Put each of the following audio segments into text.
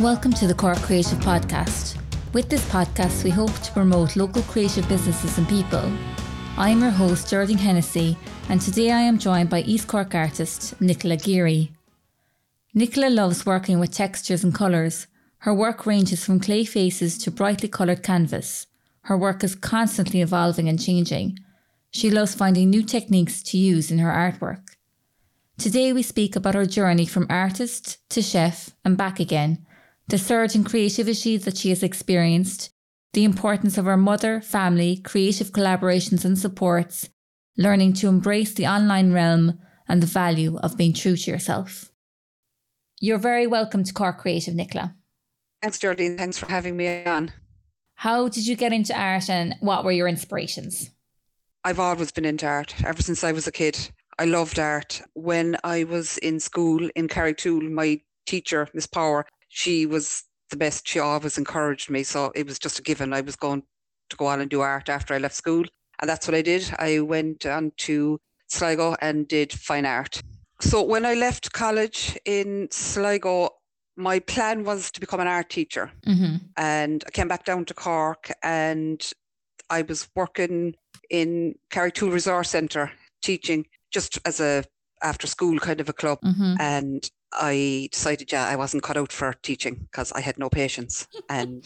Welcome to the Cork Creative Podcast. With this podcast, we hope to promote local creative businesses and people. I am your host, Geraldine Hennessy, and today I am joined by East Cork artist Nicola Geary. Nicola loves working with textures and colours. Her work ranges from clay faces to brightly coloured canvas. Her work is constantly evolving and changing. She loves finding new techniques to use in her artwork. Today we speak about her journey from artist to chef and back again, the surge in creativity that she has experienced, the importance of her mother, family, creative collaborations and supports, learning to embrace the online realm, and the value of being true to yourself. You're very welcome to Cork Creative, Nicola. Thanks, Geraldine. Thanks for having me on. How did you get into art and what were your inspirations? I've always been into art ever since I was a kid. I loved art. When I was in school in Carrigtwohill, my teacher, Miss Power, she was the best. She always encouraged me. So it was just a given. I was going to go on and do art after I left school. And that's what I did. I went on to Sligo and did fine art. So when I left college in Sligo, my plan was to become an art teacher. Mm-hmm. And I came back down to Cork and I was working in Carrigtwohill Resource Centre teaching just as a after school kind of a club. Mm-hmm. And I decided, yeah, I wasn't cut out for teaching because I had no patience. and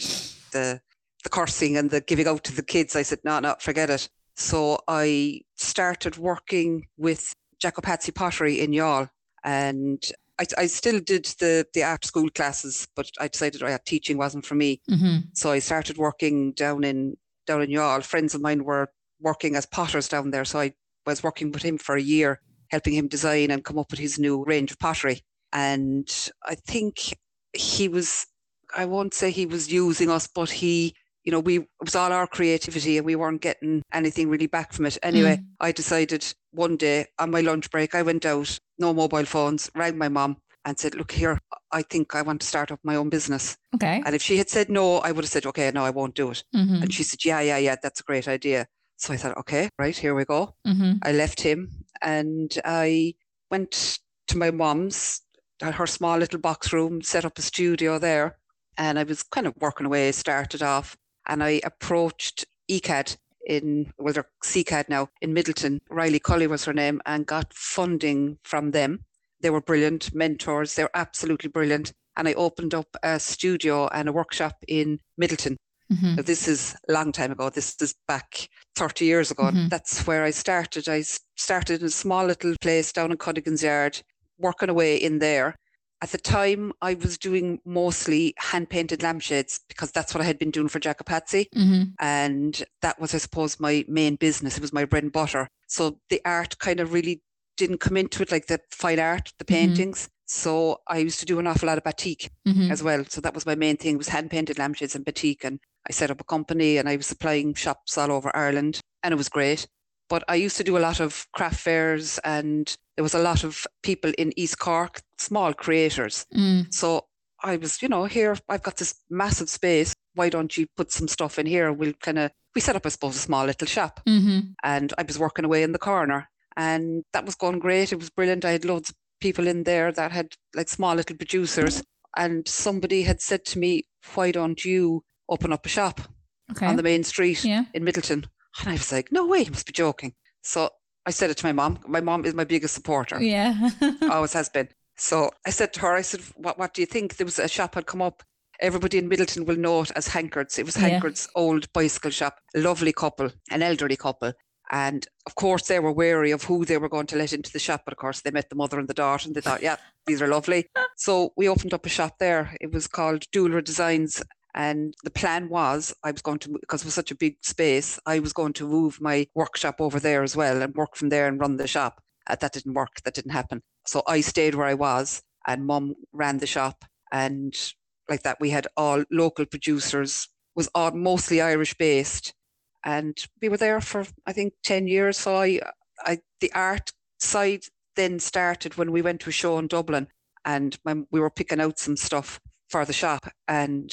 the the cursing and the giving out to the kids, I said, no, no, forget it. So I started working with Jacopazzi Pottery in Youghal. And I, I, still did the, the art school classes, but I decided oh, yeah, teaching wasn't for me. Mm-hmm. So I started working down in down in Youghal. Friends of mine were working as potters down there. So I was working with him for a year, helping him design and come up with his new range of pottery. And I think he was, I won't say he was using us, but he, you know, we, it was all our creativity and we weren't getting anything really back from it. Anyway, mm. I decided one day on my lunch break, I went out, no mobile phones, rang my mom and said, look here, I think I want to start up my own business. Okay. And if she had said no, I would have said, okay, no, I won't do it. Mm-hmm. And she said, yeah, yeah, yeah, that's a great idea. So I thought, okay, right, here we go. Mm-hmm. I left him and I went to my mom's her small little box room, set up a studio there. And I was kind of working away, started off, and I approached ECAD in, well, they're SECAD now, in Midleton. Riley Cully was her name, and got funding from them. They were brilliant mentors, they're absolutely brilliant. And I opened up a studio and a workshop in Midleton. Mm-hmm. This is a long time ago. This is back 30 years ago. Mm-hmm. That's where I started. I started in a small little place down in Cuddigan's Yard working away in there. At the time, I was doing mostly hand painted lampshades because that's what I had been doing for Jacopazzi. Mm-hmm. And that was, I suppose, my main business. It was my bread and butter. So the art kind of really didn't come into it like the fine art, the mm-hmm. paintings. Mm-hmm. So I used to do an awful lot of batik mm-hmm. as well. So that was my main thing was hand painted lampshades and batik. And I set up a company and I was supplying shops all over Ireland and it was great. But I used to do a lot of craft fairs and there was a lot of people in East Cork, small creators. Mm. So I was, you know, here I've got this massive space. Why don't you put some stuff in here? We'll kind of we set up, I suppose, a small little shop, mm-hmm. and I was working away in the corner, and that was going great. It was brilliant. I had loads of people in there that had like small little producers, and somebody had said to me, "Why don't you open up a shop okay. on the main street yeah. in Midleton?" And I was like, "No way, you must be joking." So I said it to my mom. My mom is my biggest supporter. Yeah. always has been. So I said to her, I said, what, what do you think? There was a shop had come up. Everybody in Midleton will know it as Hankard's. It was Hankard's yeah. old bicycle shop. Lovely couple, an elderly couple. And of course, they were wary of who they were going to let into the shop. But of course, they met the mother and the daughter and they thought, yeah, these are lovely. so we opened up a shop there. It was called Doolra Designs. And the plan was I was going to, because it was such a big space, I was going to move my workshop over there as well and work from there and run the shop. Uh, that didn't work. That didn't happen. So I stayed where I was and mum ran the shop. And like that, we had all local producers, was all mostly Irish based. And we were there for, I think, 10 years. So I, I, the art side then started when we went to a show in Dublin and my, we were picking out some stuff for the shop. And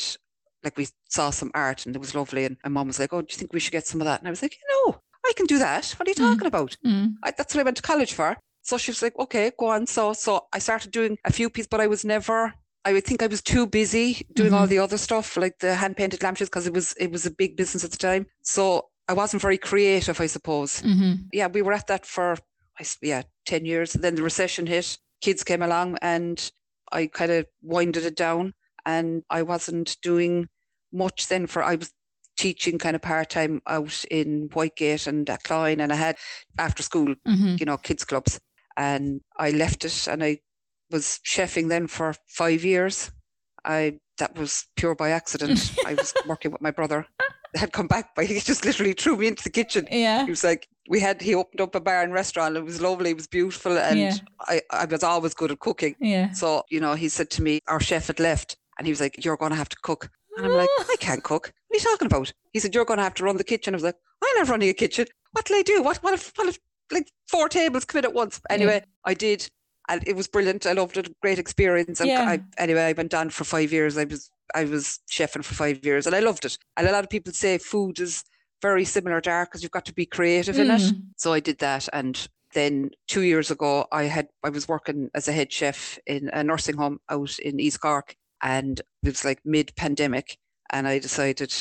like we saw some art and it was lovely. And my mom was like, "Oh, do you think we should get some of that?" And I was like, "You know, I can do that. What are you talking mm. about? Mm. I, that's what I went to college for." So she was like, "Okay, go on." So so I started doing a few pieces, but I was never I would think I was too busy doing mm-hmm. all the other stuff, like the hand painted lampshades, because it was it was a big business at the time. So I wasn't very creative, I suppose. Mm-hmm. Yeah, we were at that for yeah ten years. Then the recession hit. Kids came along, and I kind of winded it down, and I wasn't doing much then. For I was teaching kind of part time out in Whitegate and at Cloyne, and I had after school, mm-hmm. you know, kids clubs, and I left it, and I was chefing then for five years. I that was pure by accident. I was working with my brother. Had come back, but he just literally threw me into the kitchen. Yeah, he was like, we had. He opened up a bar and restaurant. It was lovely. It was beautiful, and yeah. I I was always good at cooking. Yeah. So you know, he said to me, our chef had left, and he was like, "You're going to have to cook." And I'm like, I can't cook. What are you talking about? He said, You're going to have to run the kitchen. I was like, I'm not running a kitchen. What will I do? What, what if, what if like four tables come in at once? Anyway, yeah. I did. And it was brilliant. I loved it. Great experience. And yeah. I, anyway, I went on for five years. I was I was chefing for five years and I loved it. And a lot of people say food is very similar to art because you've got to be creative mm. in it. Mm. So I did that. And then two years ago, I had I was working as a head chef in a nursing home out in East Cork and it was like mid pandemic. And I decided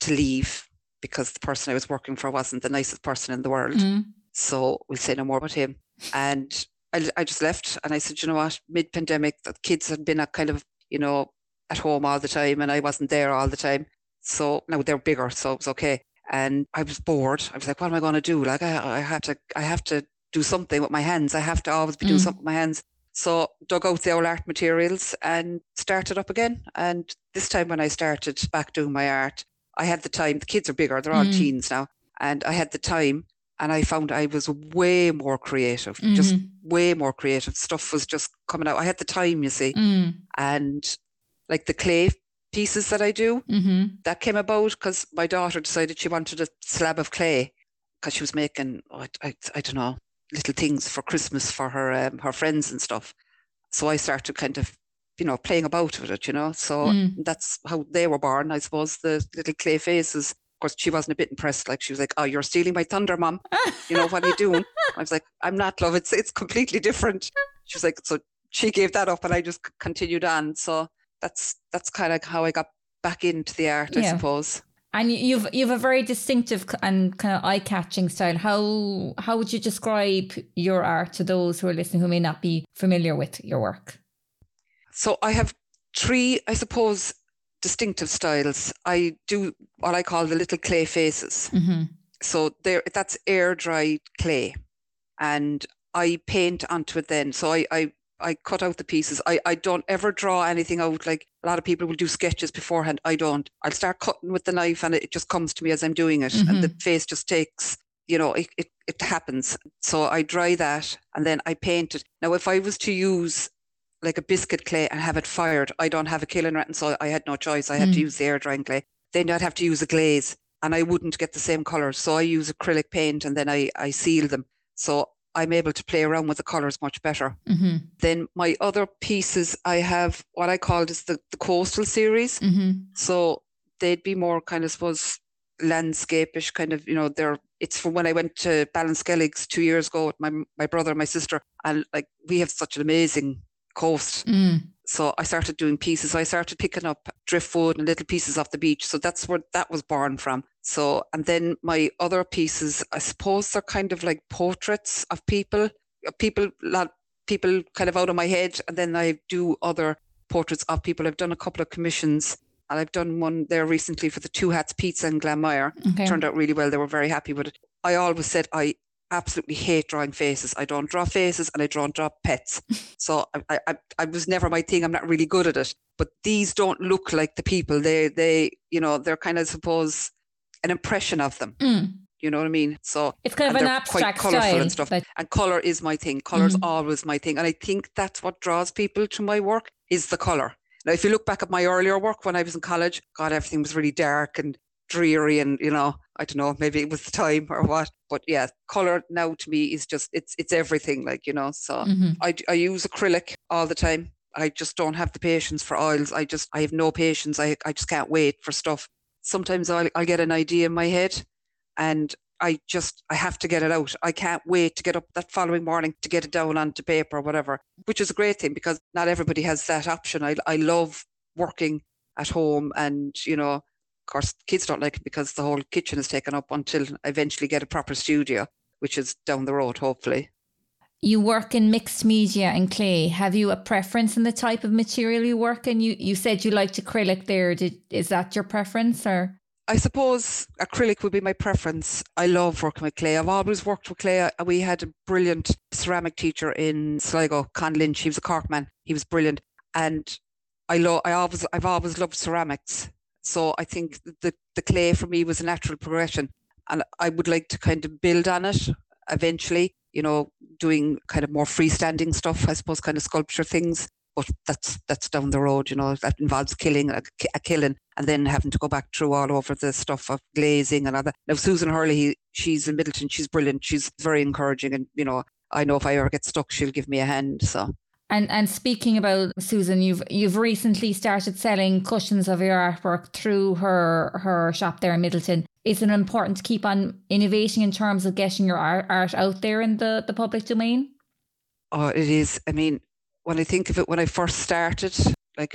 to leave because the person I was working for wasn't the nicest person in the world. Mm. So we'll say no more about him. And I, I just left and I said, you know what, mid pandemic, the kids had been a kind of, you know, at home all the time and I wasn't there all the time. So now they're bigger, so it was okay. And I was bored. I was like, what am I going to do? Like, I, I have to, I have to do something with my hands. I have to always be doing mm. something with my hands. So dug out the old art materials and started up again. And this time when I started back doing my art, I had the time. The kids are bigger; they're all mm. teens now, and I had the time. And I found I was way more creative, mm-hmm. just way more creative. Stuff was just coming out. I had the time, you see, mm. and like the clay pieces that I do, mm-hmm. that came about because my daughter decided she wanted a slab of clay because she was making, oh, I, I, I, don't know, little things for Christmas for her um, her friends and stuff. So I started kind of, you know, playing about with it, you know. So mm. that's how they were born, I suppose, the little clay faces. Of course, she wasn't a bit impressed. Like she was like, "Oh, you're stealing my thunder, mom. You know what are you doing?" I was like, "I'm not, love. It's it's completely different." She was like, "So she gave that up, and I just continued on." So that's that's kind of how I got back into the art, I suppose. And you've you've a very distinctive and kind of eye catching style. How how would you describe your art to those who are listening who may not be familiar with your work? So I have three, I suppose, distinctive styles. I do what I call the little clay faces. Mm-hmm. So there, that's air dried clay, and I paint onto it. Then, so I, I I cut out the pieces. I, I don't ever draw anything out. Like a lot of people will do sketches beforehand. I don't. I'll start cutting with the knife and it just comes to me as I'm doing it. Mm-hmm. And the mm-hmm. face just takes, you know, it, it, it happens. So I dry that and then I paint it. Now, if I was to use like a biscuit clay and have it fired, I don't have a kiln rat. And so I had no choice. I had mm. to use the air drying clay. Then I'd have to use a glaze and I wouldn't get the same color. So I use acrylic paint and then I, I seal them. So I'm able to play around with the colors much better. Mm-hmm. Then my other pieces, I have what I called is the, the coastal series. Mm-hmm. So they'd be more kind of, suppose, landscapish kind of, you know, they're, it's from when I went to Ballinskelligs two years ago with my, my brother and my sister. And like, we have such an amazing coast. Mm. So I started doing pieces. I started picking up driftwood and little pieces off the beach. So that's where that was born from. So, and then my other pieces, I suppose they're kind of like portraits of people, uh, people, lot, people kind of out of my head. And then I do other portraits of people. I've done a couple of commissions and I've done one there recently for the Two Hats Pizza in Glanmire. Okay. Turned out really well. They were very happy with it. I always said I absolutely hate drawing faces. I don't draw faces and I don't draw pets. so I, I, I was never my thing. I'm not really good at it. But these don't look like the people. They, they, you know, they're kind of suppose an impression of them. Mm. You know what I mean? So it's kind of an abstract quite style, and stuff. But... And color is my thing. Color's mm. always my thing, and I think that's what draws people to my work is the color. Now, if you look back at my earlier work when I was in college, God, everything was really dark and dreary, and you know, I don't know, maybe it was the time or what. But yeah, color now to me is just it's it's everything. Like you know, so mm-hmm. I I use acrylic all the time. I just don't have the patience for oils. I just I have no patience. I I just can't wait for stuff sometimes I'll, I'll get an idea in my head and I just, I have to get it out. I can't wait to get up that following morning to get it down onto paper or whatever, which is a great thing because not everybody has that option. I, I love working at home and, you know, of course, kids don't like it because the whole kitchen is taken up until I eventually get a proper studio, which is down the road, hopefully. You work in mixed media and clay. Have you a preference in the type of material you work in? You you said you liked acrylic there. Did, is that your preference or? I suppose acrylic would be my preference. I love working with clay. I've always worked with clay. Uh, we had a brilliant ceramic teacher in Sligo, Con Lynch. He was a Cork man. He was brilliant. And I love I always I've always loved ceramics. So I think the, the clay for me was a natural progression. And I would like to kind of build on it eventually, you know, doing kind of more freestanding stuff, I suppose, kind of sculpture things but that's that's down the road. You know that involves killing a, a killing and then having to go back through all over the stuff of glazing and other. Now Susan Hurley, she's in Midleton. She's brilliant. She's very encouraging, and you know I know if I ever get stuck, she'll give me a hand. So. And and speaking about Susan, you've you've recently started selling cushions of your artwork through her her shop there in Midleton. Is it important to keep on innovating in terms of getting your art, art out there in the, the public domain? Oh, it is. I mean, when I think of it, when I first started, like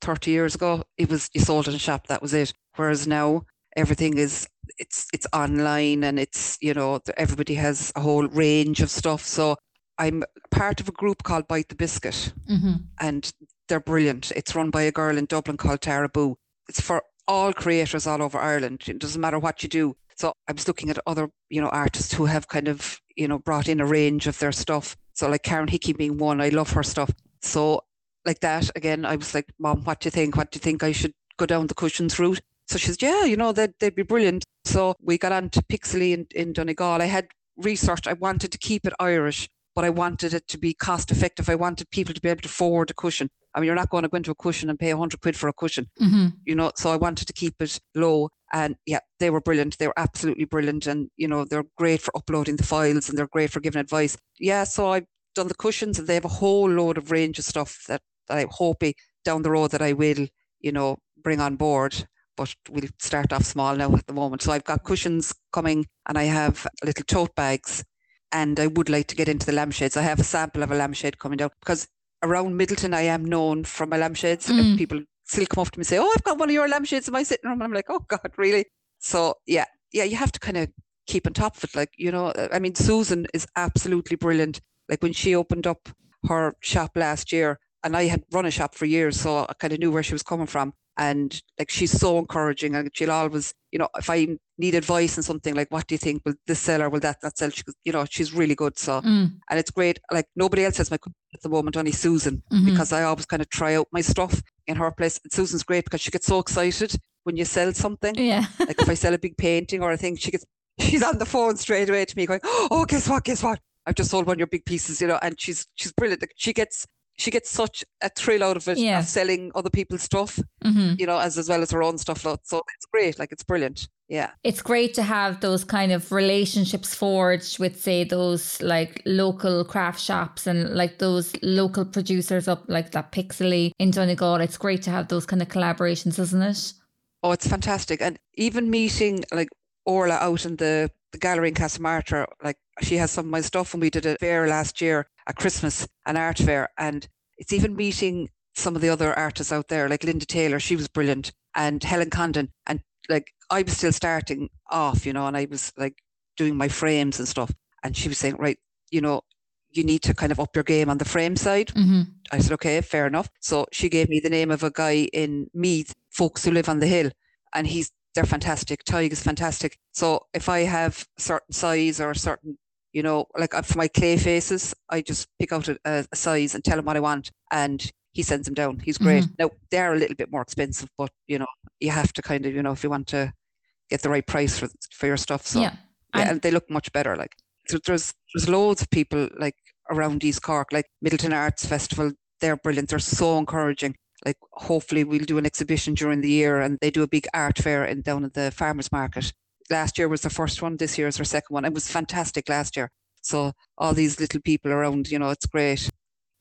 30 years ago, it was you sold in a shop, that was it. Whereas now everything is it's it's online and it's you know everybody has a whole range of stuff. So I'm part of a group called Bite the Biscuit, mm-hmm. and they're brilliant. It's run by a girl in Dublin called Tara Boo. It's for all creators all over Ireland. It doesn't matter what you do. So I was looking at other, you know, artists who have kind of, you know, brought in a range of their stuff. So like Karen Hickey being one, I love her stuff. So like that again, I was like, Mom, what do you think? What do you think I should go down the cushions route? So she said, Yeah, you know, they'd, they'd be brilliant. So we got on to Pixely in, in Donegal. I had researched, I wanted to keep it Irish, but I wanted it to be cost effective. I wanted people to be able to afford a cushion. I mean, you're not going to go into a cushion and pay 100 quid for a cushion, mm-hmm. you know. So I wanted to keep it low. And yeah, they were brilliant. They were absolutely brilliant. And, you know, they're great for uploading the files and they're great for giving advice. Yeah, so I've done the cushions and they have a whole load of range of stuff that, that I'm hoping down the road that I will, you know, bring on board. But we'll start off small now at the moment. So I've got cushions coming and I have little tote bags and I would like to get into the lampshades. I have a sample of a lampshade coming down because around Midleton I am known for my lampshades. Mm. People still come up to me and say, "Oh, I've got one of your lampshades in my sitting room," and I'm like, "Oh God, really?" So yeah, yeah, you have to kind of keep on top of it. Like you know, I mean, Susan is absolutely brilliant. Like when she opened up her shop last year, and I had run a shop for years, so I kind of knew where she was coming from. And like she's so encouraging, and she'll always, you know, if I need advice on something, like what do you think? Will this sell or will that not sell? She goes, you know, she's really good. So, mm. and it's great. Like nobody else has my at the moment, only Susan, mm-hmm. because I always kind of try out my stuff in her place. And Susan's great because she gets so excited when you sell something. Yeah. like if I sell a big painting or a thing, she gets she's on the phone straight away to me going, Oh, guess what? Guess what? I've just sold one of your big pieces, you know, and she's she's brilliant. She gets she gets such a thrill out of it yeah. of selling other people's stuff, mm-hmm. you know, as as well as her own stuff. So it's great, like it's brilliant. Yeah. It's great to have those kind of relationships forged with say those like local craft shops and like those local producers up like that Pixely in Donegal. It's great to have those kind of collaborations, isn't it? Oh, it's fantastic. And even meeting like Orla out in the, the gallery in Castlemartyr, like she has some of my stuff and we did a fair last year at Christmas, an art fair. And it's even meeting some of the other artists out there, like Linda Taylor, she was brilliant, and Helen Condon. And like I was still starting off, you know, and I was like doing my frames and stuff. And she was saying, right, you know, you need to kind of up your game on the frame side. Mm-hmm. I said, okay, fair enough. So she gave me the name of a guy in Meath, folks who live on the hill, and he's they're fantastic. Tig is fantastic. So if I have certain size or a certain, you know, like uh, for my clay faces, I just pick out a, a size and tell him what I want, and he sends them down. He's great. Mm-hmm. Now they're a little bit more expensive, but you know, you have to kind of, you know, if you want to get the right price for for your stuff. So yeah, yeah and they look much better. Like so there's there's loads of people like around East Cork, like Midleton Arts Festival. They're brilliant. They're so encouraging. Like hopefully we'll do an exhibition during the year, and they do a big art fair in down at the farmers market. Last year was the first one. This year is our second one. It was fantastic last year. So all these little people around, you know, it's great.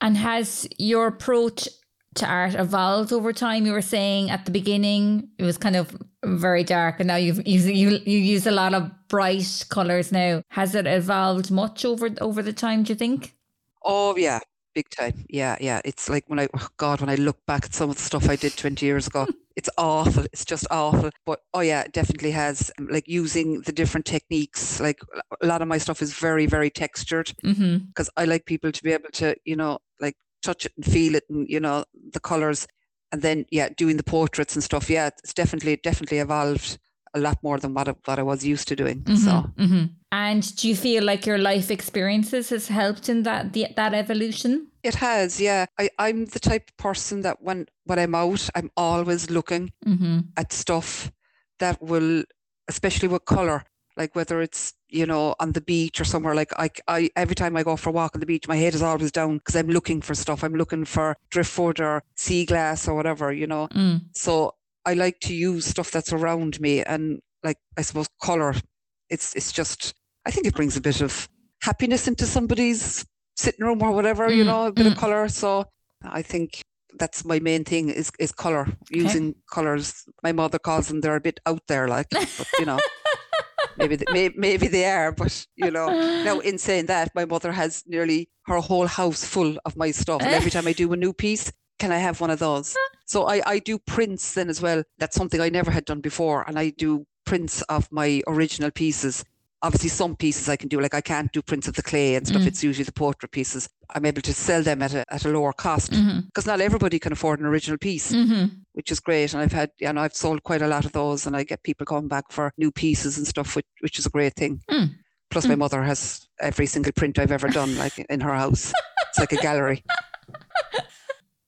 And has your approach to art evolved over time? You were saying at the beginning it was kind of very dark, and now you've you you, you use a lot of bright colors now. Has it evolved much over over the time? Do you think? Oh yeah, big time. Yeah, yeah. It's like when I oh God, when I look back at some of the stuff I did twenty years ago, it's awful. It's just awful. But oh yeah, it definitely has um, like using the different techniques. Like a lot of my stuff is very, very textured because mm-hmm. I like people to be able to, you know, like touch it and feel it and you know the colors and then yeah doing the portraits and stuff yeah it's definitely definitely evolved a lot more than what I, what I was used to doing mm-hmm, so mm-hmm. and do you feel like your life experiences has helped in that the, that evolution it has yeah I, i'm the type of person that when when i'm out i'm always looking mm-hmm. at stuff that will especially with color like whether it's you know on the beach or somewhere like I, I every time I go for a walk on the beach my head is always down because I'm looking for stuff I'm looking for driftwood or sea glass or whatever you know mm. so I like to use stuff that's around me and like I suppose color it's it's just I think it brings a bit of happiness into somebody's sitting room or whatever mm. you know a bit mm. of color so I think that's my main thing is is color using colors my mother calls them they're a bit out there like but you know maybe they, maybe, maybe they are, but you know. Now, in saying that, my mother has nearly her whole house full of my stuff, and every time I do a new piece, can I have one of those? So I I do prints then as well. That's something I never had done before, and I do prints of my original pieces obviously some pieces I can do, like I can't do prints of the clay and stuff. Mm. It's usually the portrait pieces. I'm able to sell them at a, at a lower cost because mm-hmm. not everybody can afford an original piece, mm-hmm. which is great. And I've had, you know, I've sold quite a lot of those and I get people coming back for new pieces and stuff, which, which is a great thing. Mm. Plus, mm. my mother has every single print I've ever done, like in her house. It's like a gallery.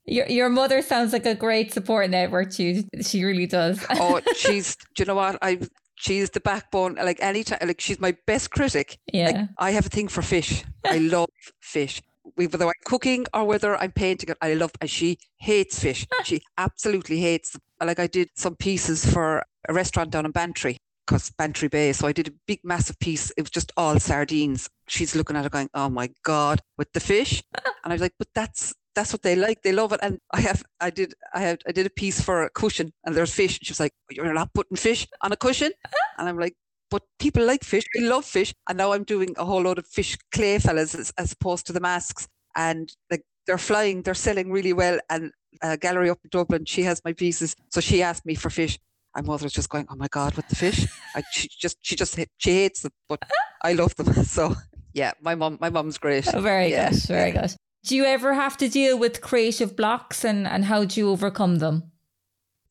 Your your mother sounds like a great support network. She she really does. oh, she's. Do you know what? I she's the backbone. Like any time, like she's my best critic. Yeah. Like, I have a thing for fish. I love fish. Whether I'm cooking or whether I'm painting it, I love. And she hates fish. she absolutely hates. Like I did some pieces for a restaurant down in Bantry because Bantry Bay. So I did a big, massive piece. It was just all sardines. She's looking at it going, "Oh my god, with the fish," and I was like, "But that's that's what they like. They love it. And I have, I did, I had, I did a piece for a cushion, and there's fish. She was like, "You're not putting fish on a cushion," and I'm like, "But people like fish. They love fish." And now I'm doing a whole load of fish clay fellas as, as opposed to the masks, and like they're flying, they're selling really well. And a gallery up in Dublin, she has my pieces, so she asked me for fish. My mother's just going, "Oh my god, with the fish!" I, she just, she just, she hates them, but I love them. So yeah, my mom, my mom's great. Oh, very yeah. good, very good. Do you ever have to deal with creative blocks and, and how do you overcome them?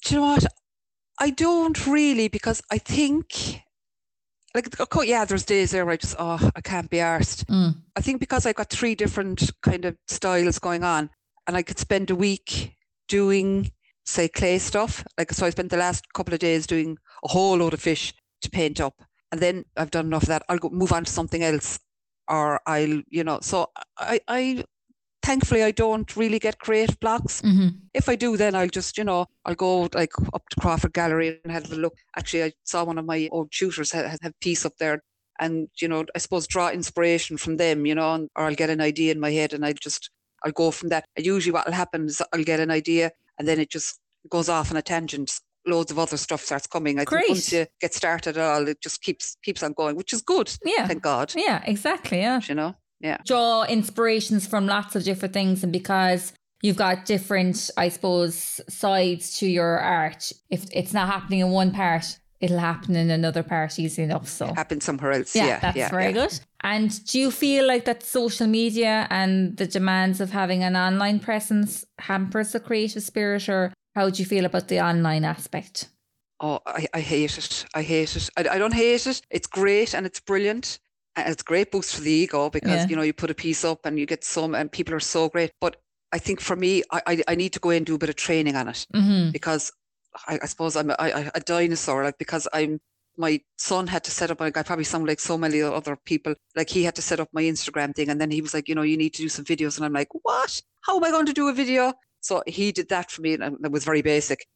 Do you know what? I don't really because I think like yeah, there's days there where I just oh I can't be arsed. Mm. I think because I've got three different kind of styles going on, and I could spend a week doing say clay stuff. Like so, I spent the last couple of days doing a whole load of fish to paint up, and then I've done enough of that. I'll go move on to something else, or I'll you know. So I I thankfully I don't really get creative blocks. Mm-hmm. If I do, then I'll just, you know, I'll go like up to Crawford Gallery and have a look. Actually, I saw one of my old tutors have, have piece up there and, you know, I suppose draw inspiration from them, you know, or I'll get an idea in my head and I just, I'll go from that. And usually what will happen is I'll get an idea and then it just goes off on a tangent loads of other stuff starts coming. I Great. think once you get started at all, it just keeps keeps on going, which is good. Yeah. Thank God. Yeah, exactly. Yeah. You know? Yeah draw inspirations from lots of different things and because you've got different i suppose sides to your art if it's not happening in one part it'll happen in another part easy enough so happen somewhere else yeah, yeah that's yeah, very yeah. good and do you feel like that social media and the demands of having an online presence hampers the creative spirit or how do you feel about the online aspect Oh, I, I hate it. I hate it. I, I don't hate it. It's great and it's brilliant it's a great boost for the ego because yeah. you know you put a piece up and you get some and people are so great. But i think for me i i, I need to go in and do a bit of training on it mm-hmm. because I, I, suppose i'm a, a dinosaur like because i'm my son had to set up like I probably sound like so many other people like he had to set up my Instagram thing and then he was like you know you need to do some videos. And I'm like what? How am I going to do a video? So he did that for me and it was very basic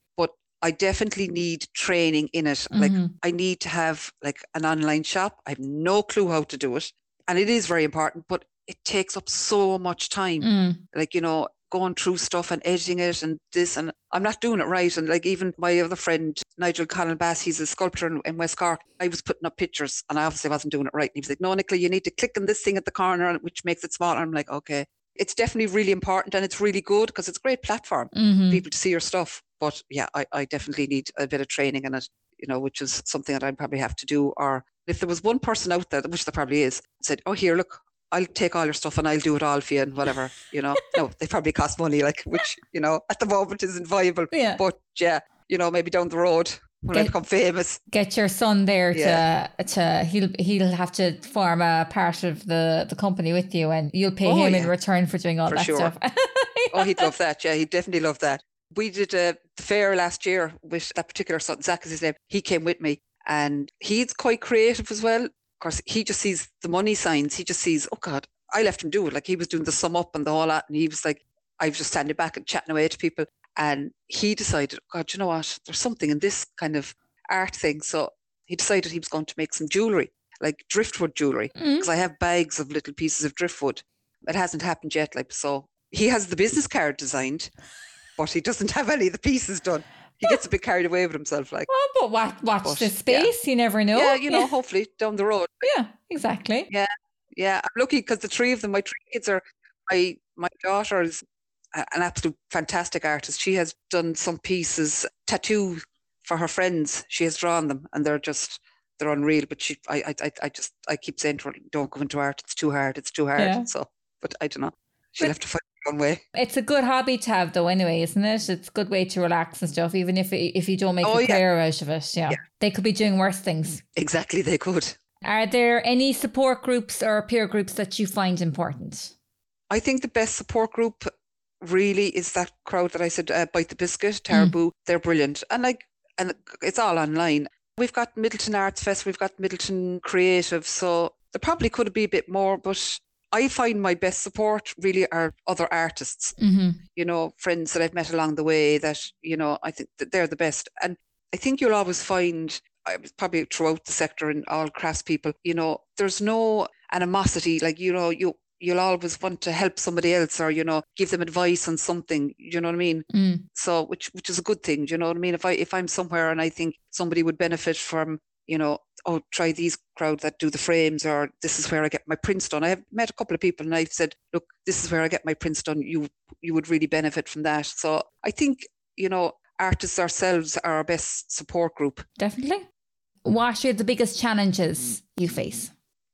I definitely need training in it. Mm-hmm. Like I need to have like an online shop. I have no clue how to do it. And it is very important, but it takes up so much time. Mm. Like, you know, going through stuff and editing it and this and I'm not doing it right. And like even my other friend, Nigel Connell Bass, he's a sculptor in, in, West Cork. I was putting up pictures and I obviously wasn't doing it right. And he was like, no, Nicola, you need to click on this thing at the corner, which makes it smaller. I'm like, okay. It's definitely really important and it's really good because it's a great platform mm-hmm. for people to see your stuff. But yeah, I, I definitely need a bit of training in it, you know, which is something that I'd probably have to do. Or if there was one person out there, which there probably is, said, oh, here, look, I'll take all your stuff and I'll do it all for you and whatever, you know. no, they probably cost money, like which, you know, at the moment isn't viable. Yeah. But yeah, you know, maybe down the road when get, I become famous. Get your son there yeah. to to he'll he'll have to form a part of the, the company with you and you'll pay oh, him yeah. in return for doing all for that sure. stuff. oh, he'd love that. Yeah, he'd definitely love that. We did a fair last year with that particular son, Zach is his name. He came with me and he's quite creative as well Of course, he just sees the money signs. He just sees, oh God, I left him do it. Like he was doing the SumUp and the whole lot. And he was like, I was just standing back and chatting away to people. And he decided, God, you know what? There's something in this kind of art thing. So he decided he was going to make some jewelry, like driftwood jewelry, because mm-hmm. I have bags of little pieces of driftwood. It hasn't happened yet. Like, so he has the business card designed, but he doesn't have any of the pieces done he gets a bit carried away with himself. Like, oh, but watch, watch but, the space. Yeah. You never know. Yeah, you know. Hopefully, down the road. Yeah, exactly. Yeah, yeah. I'm lucky because the three of them, my three kids are. My my daughter is an absolute fantastic artist. She has done some pieces, tattoo for her friends. She has drawn them, and they're just they're unreal. But she, I, I, I just, I keep saying to her, "Don't go into art. It's too hard. It's too hard." Yeah. So, but I don't know. She'll but, have to find one way. It's a good hobby to have, though. Anyway, isn't it? It's a good way to relax and stuff. Even if if you don't make oh, a career yeah. out of it, yeah. yeah, they could be doing worse things. Exactly, they could. Are there any support groups or peer groups that you find important? I think the best support group really is that crowd that I said, uh, Bite the Biscuit, Tarabu. Mm. They're brilliant, and like, and it's all online. We've got Midleton Arts Fest, we've got Midleton Creative, so there probably could be a bit more, but I find my best support really are other artists, mm-hmm. you know, friends that I've met along the way that, you know, I think that they're the best. And I think you'll always find, probably throughout the sector and all craftspeople, you know, there's no animosity. Like, you know, you, you'll always want to help somebody else or, you know, give them advice on something, you know what I mean? Mm. So, which, which is a good thing, you know what I mean? If I, if I'm somewhere and I think somebody would benefit from, you know, oh, try these crowd that do the frames, or this is where I get my prints done. I have met a couple of people and I've said, look, this is where I get my prints done. You you would really benefit from that. So I think, you know, artists ourselves are our best support group. Definitely. What are the biggest challenges you face?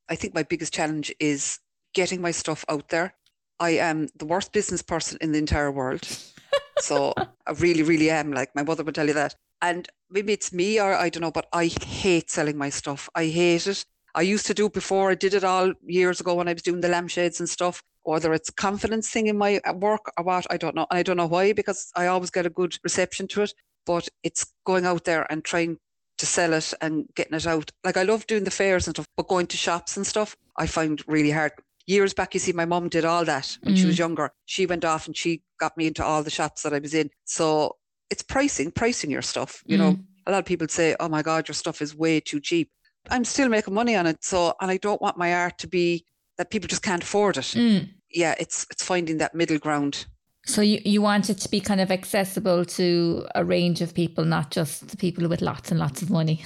I think my biggest challenge is getting my stuff out there. I am the worst business person in the entire world. so I really, really am. Like my mother would tell you that. And maybe it's me or I don't know, but I hate selling my stuff. I hate it. I used to do it before. I did it all years ago when I was doing the lampshades and stuff. Whether it's confidence thing in my work or what, I don't know. And I don't know why because I always get a good reception to it. But it's going out there and trying to sell it and getting it out. Like I love doing the fairs and stuff, but going to shops and stuff, I find really hard. Years back, you see, my mum did all that when mm. she was mm. younger. She went off and she got me into all the shops that I was in. So it's pricing, pricing your stuff. You mm. know, a lot of people say, "Oh my God, your stuff is way too cheap." I'm still making money on it, so and I don't want my art to be that people just can't afford it. Mm. Yeah, it's it's finding that middle ground. So you, you want it to be kind of accessible to a range of people, not just the people with lots and lots of money.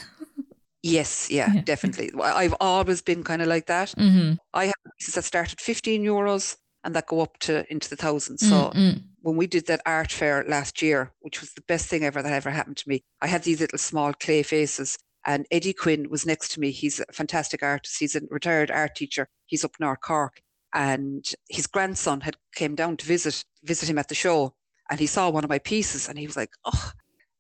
Yes, yeah, yeah, definitely. I've always been kind of like that. Mm-hmm. I have pieces that start at 15 euros and that go up to into the thousands. So mm-hmm when we did that art fair last year, which was the best thing ever that ever happened to me, I had these little small clay faces. And Eddie Quinn was next to me. He's a fantastic artist. He's a retired art teacher. He's up North Cork. And his grandson had came down to visit visit him at the show. And he saw one of my pieces and he was like, oh,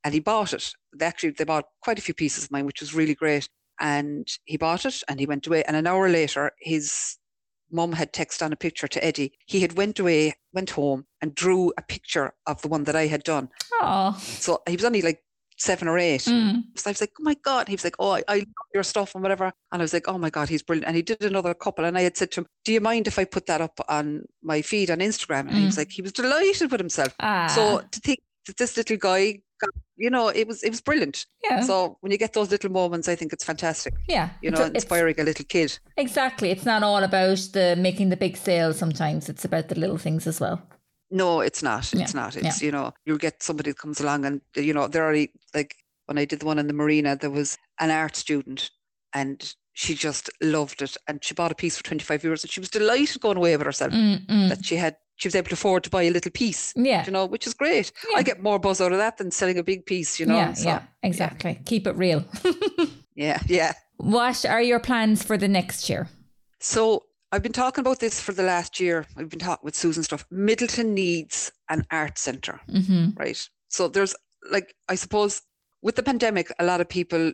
and he bought it. They actually they bought quite a few pieces of mine, which was really great. And he bought it and he went away. And an hour later, his mum had texted on a picture to Eddie. He had went away, went home and drew a picture of the one that I had done. Oh. So he was only like seven or eight. Mm. So I was like, oh my God. He was like, oh, I, I, love your stuff and whatever. And I was like, oh my God, he's brilliant. And he did another couple. And I had said to him, do you mind if I put that up on my feed on Instagram? And mm. he was mm. like, he was delighted with himself. Ah. So to think that this little guy you know, it was it was brilliant. Yeah. So when you get those little moments, I think it's fantastic. Yeah. You know, it's, inspiring a little kid. Exactly. It's not all about the making the big sale. Sometimes it's about the little things as well. No, it's not. It's yeah. not. It's, yeah. you know, you'll get somebody that comes along and, you know, they're already like when I did the one in the marina, there was an art student and she just loved it. And she bought a piece for 25 euros and she was delighted going away with herself Mm-mm. that she had she was able to afford to buy a little piece. Yeah. You know, which is great. Yeah. I get more buzz out of that than selling a big piece, you know. Yeah, so, yeah, exactly. Yeah. Keep it real. yeah, yeah. What are your plans for the next year? So I've been talking about this for the last year. I've been talking with Susan stuff. Midleton needs an art center mm-hmm. right? So there's like, I suppose with the pandemic, a lot of people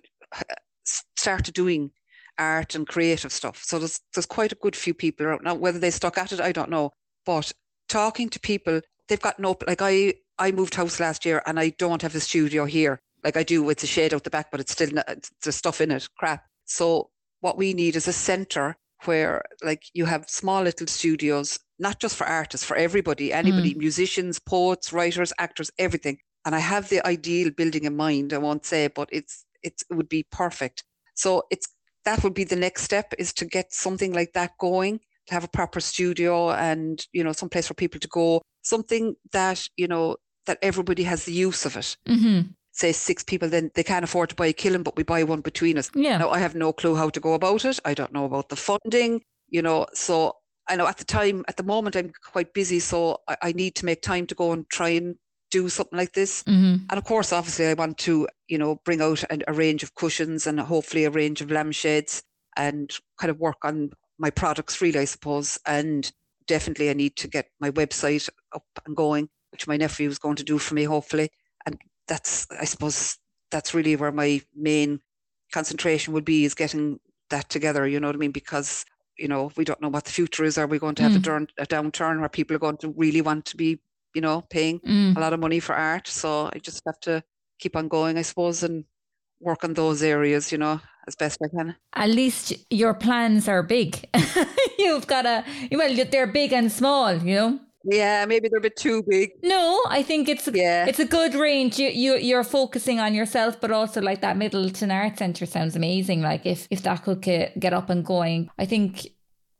started doing art and creative stuff. So there's there's quite a good few people around now. Whether they stuck at it, I don't know. But talking to people, they've got no like I I moved house last year and I don't have a studio here like I do with the shade out the back, but it's still not, there's stuff in it, crap. So what we need is a centre where like you have small little studios, not just for artists, for everybody, anybody, mm. musicians, poets, writers, actors, everything. And I have the ideal building in mind. I won't say, but it's it's it would be perfect. So it's that would be the next step is to get something like that going, to have a proper studio and you know some place for people to go, something that you know that everybody has the use of it. Mm-hmm. Say six people, then they can't afford to buy a kiln, but we buy one between us. Yeah. Now I have no clue how to go about it. I don't know about the funding. You know, so I know at the time, at the moment, I'm quite busy, so I, I need to make time to go and try and do something like this. Mm-hmm. And of course, obviously, I want to, you know, bring out a, a, range of cushions and hopefully a range of lampshades and kind of work on my products really, I suppose. And definitely, I need to get my website up and going, which my nephew is going to do for me, hopefully. And that's, I suppose, that's really where my main concentration will be is getting that together. You know what I mean? Because you know, we don't know what the future is. Are we going to have mm. a, turn, a downturn where people are going to really want to be you know, paying mm. a lot of money for art. So I just have to keep on going, I suppose, and work on those areas, you know, as best I can. At least your plans are big. You've got a, well, they're big and small, you know. Yeah, maybe they're a bit too big. No, I think it's yeah. it's a good range. You you you're focusing on yourself, but also like that Midleton Art Centre sounds amazing. Like if if that could get, get up and going, I think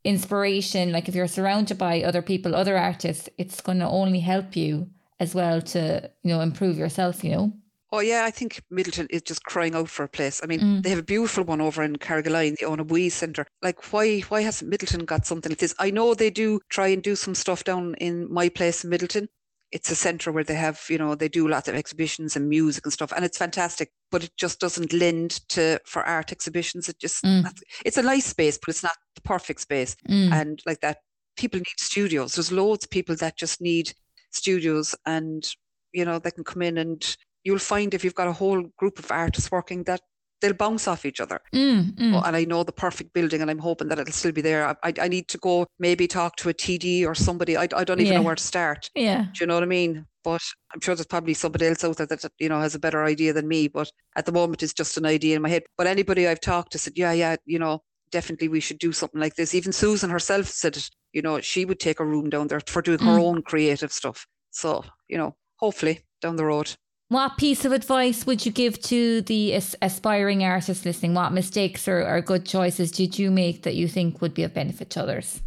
inspiration, like if you're surrounded by other people, other artists, it's going to only help you as well to, you know, improve yourself, you know? Oh yeah, I think Midleton is just crying out for a place. I mean, mm. they have a beautiful one over in Carrigaline, the Ona Centre. Like, why why hasn't Midleton got something like this? I know they do try and do some stuff down in my place in Midleton, it's a centre where they have, you know, they do lots of exhibitions and music and stuff, and it's fantastic. But it just doesn't lend to for art exhibitions. It just mm. it's a nice space, but it's not the perfect space. Mm. And like that, people need studios. There's loads of people that just need studios, and you know, they can come in and you'll find if you've got a whole group of artists working that they'll bounce off each other. Mm, mm. And I know the perfect building, and I'm hoping that it'll still be there. I, I need to go maybe talk to a TD or somebody. I, I don't even yeah. know where to start. Yeah. Do you know what I mean? But I'm sure there's probably somebody else out there that you know has a better idea than me. But at the moment, it's just an idea in my head. But anybody I've talked to said, yeah, yeah, you know, definitely we should do something like this. Even Susan herself said, you know, she would take a room down there for doing mm. her own creative stuff. So you know, hopefully down the road. What piece of advice would you give to the aspiring artists listening? What mistakes or, or good choices did you make that you think would be of benefit to others?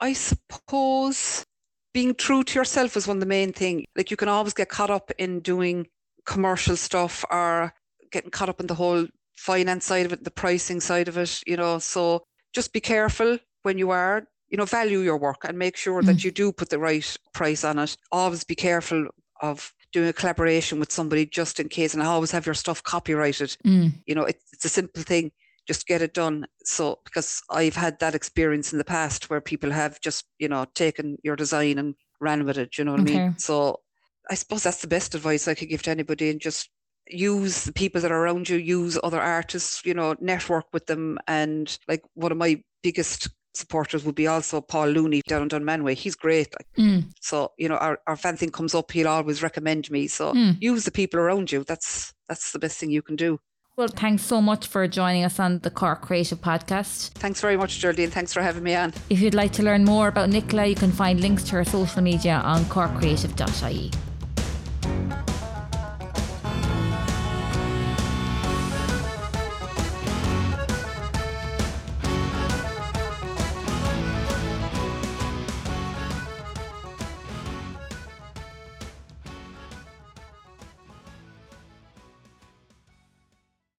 I suppose being true to yourself is one of the main things. Like you can always get caught up in doing commercial stuff or getting caught up in the whole finance side of it, the pricing side of it, you know. So just be careful when you are, you know, value your work and make sure mm. that you do put the right price on it. Always be careful of doing a collaboration with somebody just in case and I always have your stuff copyrighted. Mm. You know, it's, it's a simple thing. Just get it done. So, because I've had that experience in the past where people have just, you know, taken your design and ran with it. You know what okay. I mean? So, I suppose that's the best advice I could give to anybody and just use the people that are around you, use other artists, you know, network with them. And like one of my biggest supporters would be also Paul Looney down in Dunmanway. He's great. Like, mm. So, you know, our, our fan thing comes up, he'll always recommend me. So mm. use the people around you. That's that's the best thing you can do. Well, thanks so much for joining us on the Cork Creative Podcast. Thanks very much, Geraldine. Thanks for having me on. If you'd like to learn more about Nicola, you can find links to her social media on corkcreative.ie.